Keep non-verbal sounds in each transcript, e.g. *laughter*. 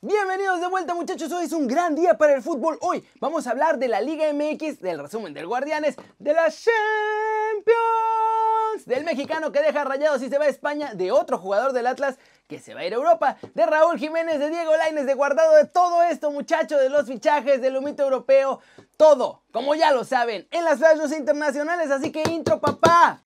Bienvenidos de vuelta muchachos, hoy es un gran día para el fútbol. Hoy vamos a hablar de la Liga MX, del resumen del Guardianes, de la Champions, del mexicano que deja rayados y se va a España, de otro jugador del Atlas que se va a ir a Europa, de Raúl Jiménez, de Diego Laines, de Guardado, de todo esto muchachos, de los fichajes, del humito europeo, todo, como ya lo saben, en las flashes internacionales, así que intro papá.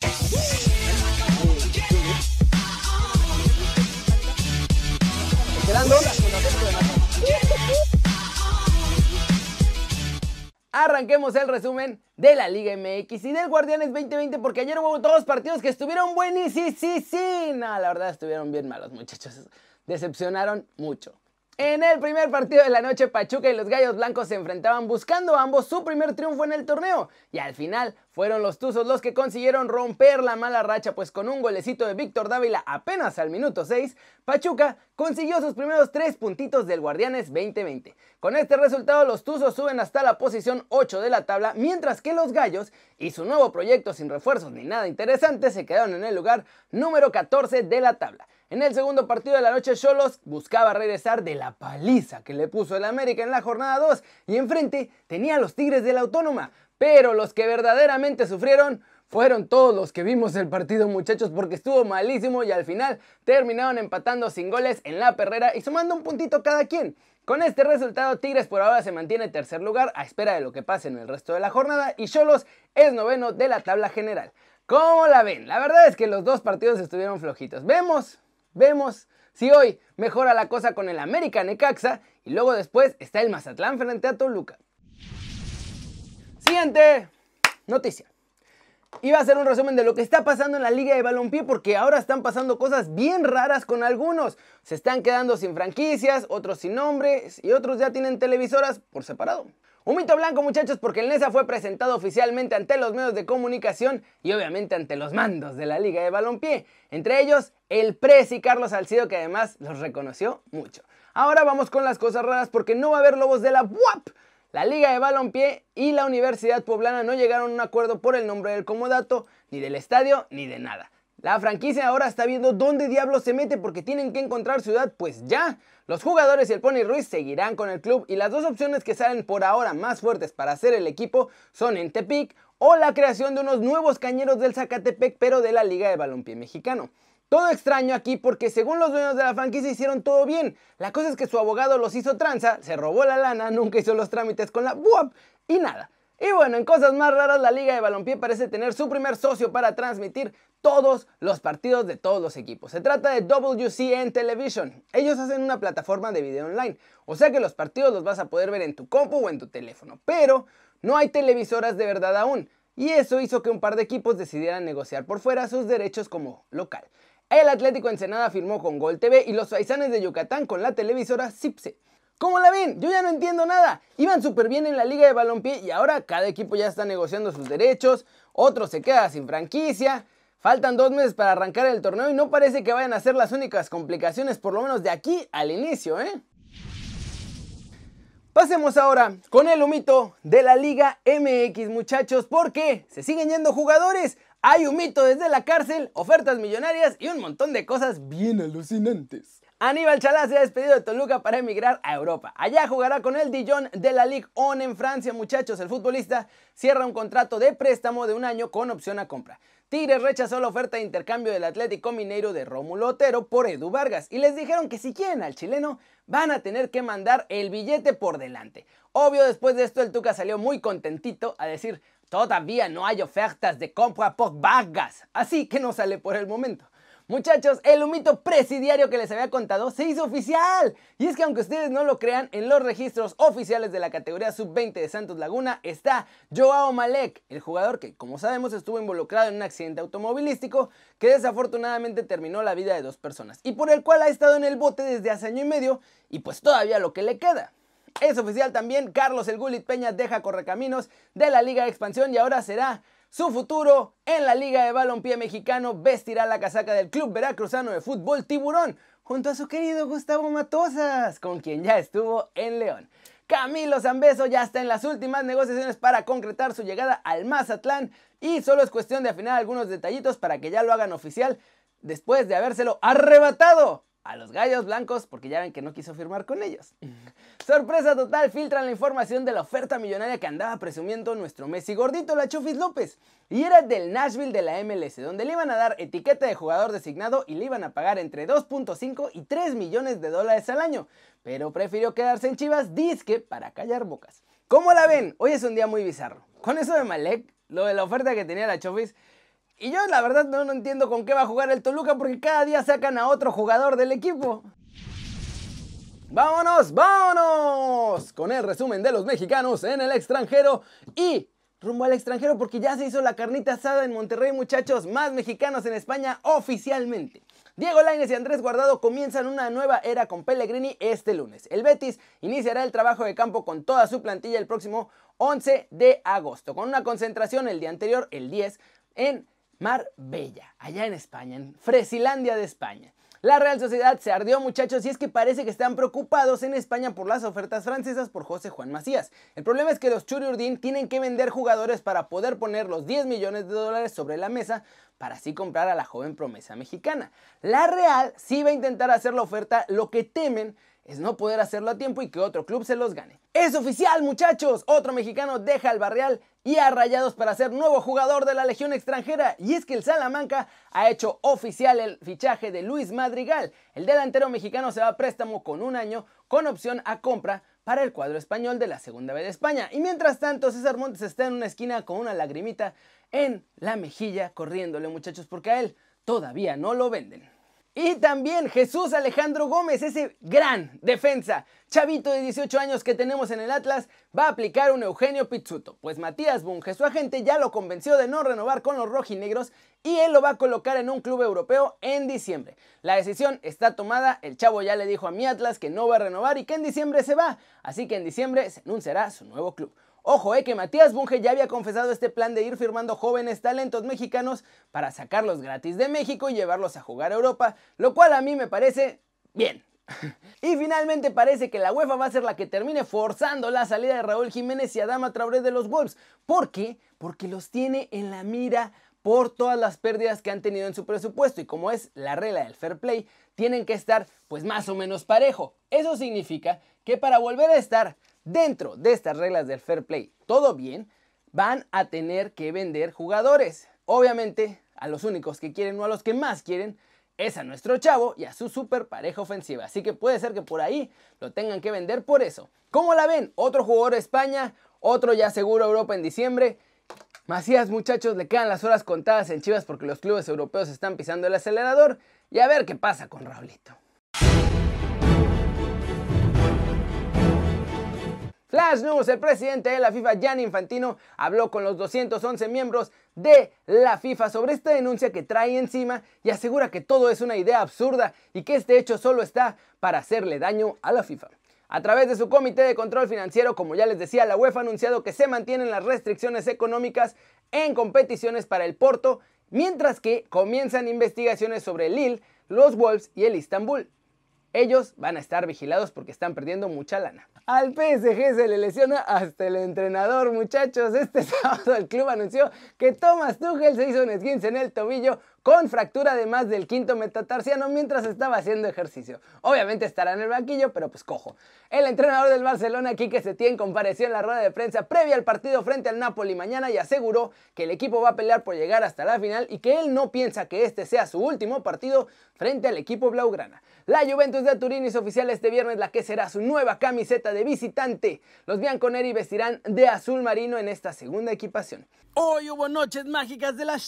Arranquemos el resumen de la Liga MX y del Guardianes 2020 porque ayer hubo dos partidos que estuvieron buenísimos. Sí, sí, sí. No, la verdad estuvieron bien malos, muchachos. Decepcionaron mucho. En el primer partido de la noche, Pachuca y los Gallos Blancos se enfrentaban buscando ambos su primer triunfo en el torneo. Y al final fueron los Tuzos los que consiguieron romper la mala racha, pues con un golecito de Víctor Dávila apenas al minuto 6, Pachuca consiguió sus primeros tres puntitos del Guardianes 2020. Con este resultado, los Tuzos suben hasta la posición 8 de la tabla, mientras que los Gallos y su nuevo proyecto sin refuerzos ni nada interesante se quedaron en el lugar número 14 de la tabla. En el segundo partido de la noche, Cholos buscaba regresar de la paliza que le puso el América en la jornada 2 y enfrente tenía a los Tigres de la Autónoma. Pero los que verdaderamente sufrieron fueron todos los que vimos el partido muchachos porque estuvo malísimo y al final terminaron empatando sin goles en la perrera y sumando un puntito cada quien. Con este resultado Tigres por ahora se mantiene en tercer lugar a espera de lo que pase en el resto de la jornada y Cholos es noveno de la tabla general. ¿Cómo la ven? La verdad es que los dos partidos estuvieron flojitos. Vemos Vemos si hoy mejora la cosa con el América Necaxa y luego después está el Mazatlán frente a Toluca. Siguiente noticia. Iba a hacer un resumen de lo que está pasando en la liga de balompié porque ahora están pasando cosas bien raras con algunos. Se están quedando sin franquicias, otros sin nombres y otros ya tienen televisoras por separado. Un mito blanco muchachos porque el NESA fue presentado oficialmente ante los medios de comunicación y obviamente ante los mandos de la Liga de Balompié, entre ellos el Presi Carlos Salcido que además los reconoció mucho. Ahora vamos con las cosas raras porque no va a haber lobos de la WAP. La Liga de Balompié y la Universidad Poblana no llegaron a un acuerdo por el nombre del comodato, ni del estadio, ni de nada. La franquicia ahora está viendo dónde diablos se mete porque tienen que encontrar ciudad, pues ya. Los jugadores y el Pony Ruiz seguirán con el club y las dos opciones que salen por ahora más fuertes para hacer el equipo son en Tepic o la creación de unos nuevos cañeros del Zacatepec pero de la Liga de Balompié Mexicano. Todo extraño aquí porque según los dueños de la franquicia hicieron todo bien. La cosa es que su abogado los hizo tranza, se robó la lana, nunca hizo los trámites con la BUAP y nada. Y bueno, en cosas más raras, la Liga de Balompié parece tener su primer socio para transmitir todos los partidos de todos los equipos. Se trata de WCN Television. Ellos hacen una plataforma de video online, o sea que los partidos los vas a poder ver en tu compu o en tu teléfono, pero no hay televisoras de verdad aún. Y eso hizo que un par de equipos decidieran negociar por fuera sus derechos como local. El Atlético Ensenada firmó con Gol TV y los Faisanes de Yucatán con la televisora Cipse. ¿Cómo la ven? Yo ya no entiendo nada. Iban súper bien en la liga de balompié y ahora cada equipo ya está negociando sus derechos, otro se queda sin franquicia. Faltan dos meses para arrancar el torneo y no parece que vayan a ser las únicas complicaciones, por lo menos de aquí al inicio, ¿eh? Pasemos ahora con el humito de la Liga MX, muchachos, porque se siguen yendo jugadores. Hay humito desde la cárcel, ofertas millonarias y un montón de cosas bien alucinantes. Aníbal Chalá se ha despedido de Toluca para emigrar a Europa. Allá jugará con el Dijon de la Ligue 1 en Francia, muchachos. El futbolista cierra un contrato de préstamo de un año con opción a compra. Tigres rechazó la oferta de intercambio del Atlético Mineiro de Rómulo Otero por Edu Vargas y les dijeron que si quieren al chileno van a tener que mandar el billete por delante. Obvio, después de esto el Tuca salió muy contentito a decir, todavía no hay ofertas de compra por Vargas, así que no sale por el momento. Muchachos, el humito presidiario que les había contado se hizo oficial. Y es que aunque ustedes no lo crean, en los registros oficiales de la categoría sub-20 de Santos Laguna está Joao Malek, el jugador que, como sabemos, estuvo involucrado en un accidente automovilístico que desafortunadamente terminó la vida de dos personas y por el cual ha estado en el bote desde hace año y medio y pues todavía lo que le queda. Es oficial también, Carlos El Gulit Peña deja Correcaminos de la Liga de Expansión y ahora será su futuro en la Liga de Balompié Mexicano vestirá la casaca del Club Veracruzano de Fútbol Tiburón junto a su querido Gustavo Matosas, con quien ya estuvo en León. Camilo Zambeso ya está en las últimas negociaciones para concretar su llegada al Mazatlán y solo es cuestión de afinar algunos detallitos para que ya lo hagan oficial después de habérselo arrebatado a los gallos blancos porque ya ven que no quiso firmar con ellos. *laughs* Sorpresa total, filtran la información de la oferta millonaria que andaba presumiendo nuestro Messi gordito, la Chufis López. Y era del Nashville de la MLS, donde le iban a dar etiqueta de jugador designado y le iban a pagar entre 2.5 y 3 millones de dólares al año. Pero prefirió quedarse en Chivas, disque, para callar bocas. ¿Cómo la ven? Hoy es un día muy bizarro. Con eso de Malek, lo de la oferta que tenía la Chofis, y yo la verdad no, no entiendo con qué va a jugar el Toluca porque cada día sacan a otro jugador del equipo. Vámonos, vámonos con el resumen de los mexicanos en el extranjero y rumbo al extranjero porque ya se hizo la carnita asada en Monterrey muchachos, más mexicanos en España oficialmente. Diego Lainez y Andrés Guardado comienzan una nueva era con Pellegrini este lunes. El Betis iniciará el trabajo de campo con toda su plantilla el próximo 11 de agosto, con una concentración el día anterior, el 10, en Marbella, allá en España, en Fresilandia de España. La Real Sociedad se ardió muchachos y es que parece que están preocupados en España por las ofertas francesas por José Juan Macías. El problema es que los Churiurdin tienen que vender jugadores para poder poner los 10 millones de dólares sobre la mesa para así comprar a la joven promesa mexicana. La Real sí va a intentar hacer la oferta, lo que temen es no poder hacerlo a tiempo y que otro club se los gane. Es oficial, muchachos. Otro mexicano deja al Barreal y a Rayados para ser nuevo jugador de la Legión extranjera. Y es que el Salamanca ha hecho oficial el fichaje de Luis Madrigal. El delantero mexicano se va a préstamo con un año con opción a compra para el cuadro español de la Segunda B de España. Y mientras tanto, César Montes está en una esquina con una lagrimita en la mejilla corriéndole, muchachos, porque a él todavía no lo venden. Y también Jesús Alejandro Gómez, ese gran defensa, chavito de 18 años que tenemos en el Atlas, va a aplicar un Eugenio Pizzuto, pues Matías Bunge, su agente, ya lo convenció de no renovar con los rojinegros y él lo va a colocar en un club europeo en diciembre. La decisión está tomada, el chavo ya le dijo a mi Atlas que no va a renovar y que en diciembre se va, así que en diciembre se anunciará su nuevo club. Ojo, eh, que Matías Bunge ya había confesado este plan de ir firmando jóvenes talentos mexicanos para sacarlos gratis de México y llevarlos a jugar a Europa, lo cual a mí me parece bien. *laughs* y finalmente parece que la UEFA va a ser la que termine forzando la salida de Raúl Jiménez y Adama Traoré de los Wolves. ¿Por qué? Porque los tiene en la mira por todas las pérdidas que han tenido en su presupuesto y como es la regla del fair play, tienen que estar pues más o menos parejo. Eso significa que para volver a estar dentro de estas reglas del fair play, todo bien, van a tener que vender jugadores. Obviamente, a los únicos que quieren o a los que más quieren es a nuestro chavo y a su super pareja ofensiva. Así que puede ser que por ahí lo tengan que vender por eso. ¿Cómo la ven? Otro jugador a España, otro ya seguro Europa en diciembre. Macías, muchachos, le quedan las horas contadas en Chivas porque los clubes europeos están pisando el acelerador. Y a ver qué pasa con Raulito. Flash News, el presidente de la FIFA, Gianni Infantino, habló con los 211 miembros de la FIFA sobre esta denuncia que trae encima y asegura que todo es una idea absurda y que este hecho solo está para hacerle daño a la FIFA. A través de su comité de control financiero, como ya les decía, la UEFA ha anunciado que se mantienen las restricciones económicas en competiciones para el Porto, mientras que comienzan investigaciones sobre el Lille, los Wolves y el Istanbul. Ellos van a estar vigilados porque están perdiendo mucha lana. Al PSG se le lesiona hasta el entrenador, muchachos. Este *laughs* sábado el club anunció que Thomas Tuchel se hizo un esguince en el tobillo con fractura de más del quinto metatarsiano mientras estaba haciendo ejercicio. Obviamente estará en el banquillo, pero pues cojo. El entrenador del Barcelona, Quique Setién, compareció en la rueda de prensa previa al partido frente al Napoli mañana y aseguró que el equipo va a pelear por llegar hasta la final y que él no piensa que este sea su último partido frente al equipo blaugrana. La Juventus de Turín hizo oficial este viernes la que será su nueva camiseta de visitante. Los bianconeri vestirán de azul marino en esta segunda equipación. Hoy hubo noches mágicas de la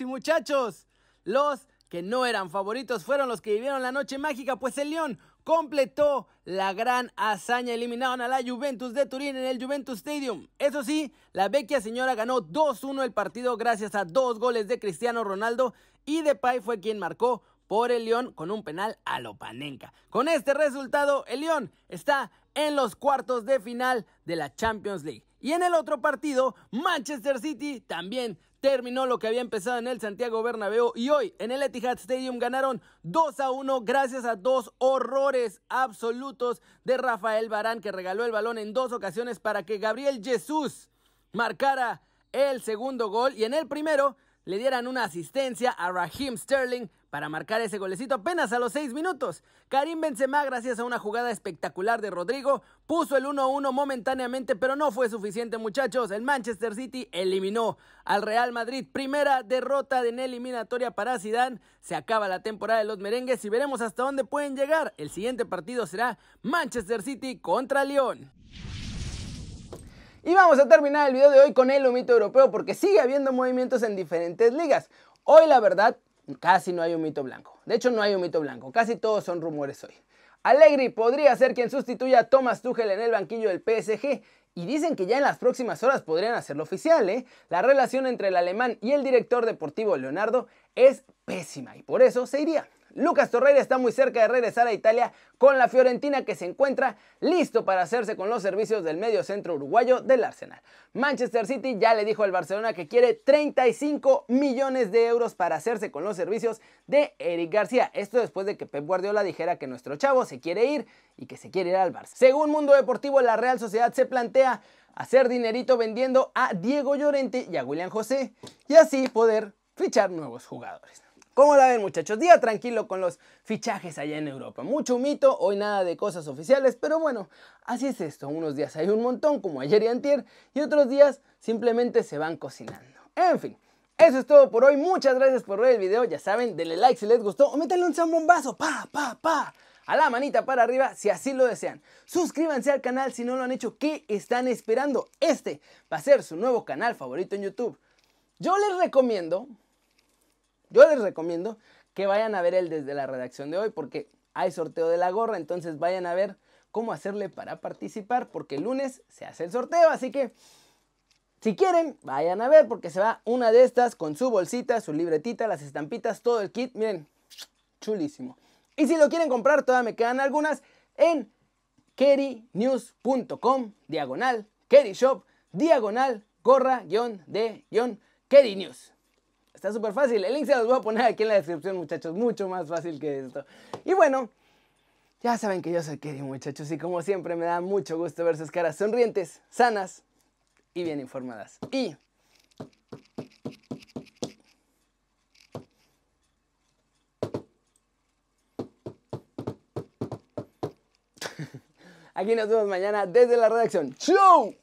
y muchachos, los que no eran favoritos fueron los que vivieron la noche mágica, pues el León completó la gran hazaña. Eliminaron a la Juventus de Turín en el Juventus Stadium. Eso sí, la vecchia señora ganó 2-1 el partido gracias a dos goles de Cristiano Ronaldo y Depay fue quien marcó por el León con un penal a Lopanenka. Con este resultado, el León está en los cuartos de final de la Champions League. Y en el otro partido, Manchester City también terminó lo que había empezado en el Santiago Bernabéu y hoy en el Etihad Stadium ganaron 2 a 1 gracias a dos horrores absolutos de Rafael Barán que regaló el balón en dos ocasiones para que Gabriel Jesús marcara el segundo gol. Y en el primero le dieran una asistencia a Raheem Sterling para marcar ese golecito apenas a los 6 minutos. Karim Benzema, gracias a una jugada espectacular de Rodrigo, puso el 1-1 momentáneamente, pero no fue suficiente muchachos. El Manchester City eliminó al Real Madrid. Primera derrota en eliminatoria para Zidane. Se acaba la temporada de los merengues y veremos hasta dónde pueden llegar. El siguiente partido será Manchester City contra Lyon. Y vamos a terminar el video de hoy con el mito europeo porque sigue habiendo movimientos en diferentes ligas. Hoy la verdad casi no hay un mito blanco. De hecho no hay un mito blanco, casi todos son rumores hoy. Allegri podría ser quien sustituya a Thomas Tuchel en el banquillo del PSG y dicen que ya en las próximas horas podrían hacerlo oficial. ¿eh? La relación entre el alemán y el director deportivo Leonardo es pésima y por eso se iría. Lucas Torreira está muy cerca de regresar a Italia con la Fiorentina que se encuentra listo para hacerse con los servicios del medio centro uruguayo del Arsenal. Manchester City ya le dijo al Barcelona que quiere 35 millones de euros para hacerse con los servicios de Eric García. Esto después de que Pep Guardiola dijera que nuestro chavo se quiere ir y que se quiere ir al Barça. Según Mundo Deportivo, la Real Sociedad se plantea hacer dinerito vendiendo a Diego Llorente y a William José y así poder fichar nuevos jugadores. ¿Cómo la ven muchachos? Día tranquilo con los fichajes allá en Europa. Mucho mito, hoy nada de cosas oficiales, pero bueno, así es esto. Unos días hay un montón, como ayer y antier, y otros días simplemente se van cocinando. En fin, eso es todo por hoy. Muchas gracias por ver el video. Ya saben, denle like si les gustó o métanle un zambombazo, pa, pa, pa. A la manita para arriba si así lo desean. Suscríbanse al canal si no lo han hecho. ¿Qué están esperando? Este va a ser su nuevo canal favorito en YouTube. Yo les recomiendo yo les recomiendo que vayan a ver el desde la redacción de hoy porque hay sorteo de la gorra, entonces vayan a ver cómo hacerle para participar porque el lunes se hace el sorteo, así que si quieren, vayan a ver porque se va una de estas con su bolsita, su libretita, las estampitas, todo el kit, miren, chulísimo. Y si lo quieren comprar, todavía me quedan algunas en kerinews.com, diagonal, kerishop, diagonal, gorra, guion, de, guion, kerinews. Está súper fácil. El link se los voy a poner aquí en la descripción, muchachos. Mucho más fácil que esto. Y bueno, ya saben que yo soy Kerry, muchachos. Y como siempre, me da mucho gusto ver sus caras sonrientes, sanas y bien informadas. Y... *laughs* Aquí nos vemos mañana desde la redacción. ¡Chau!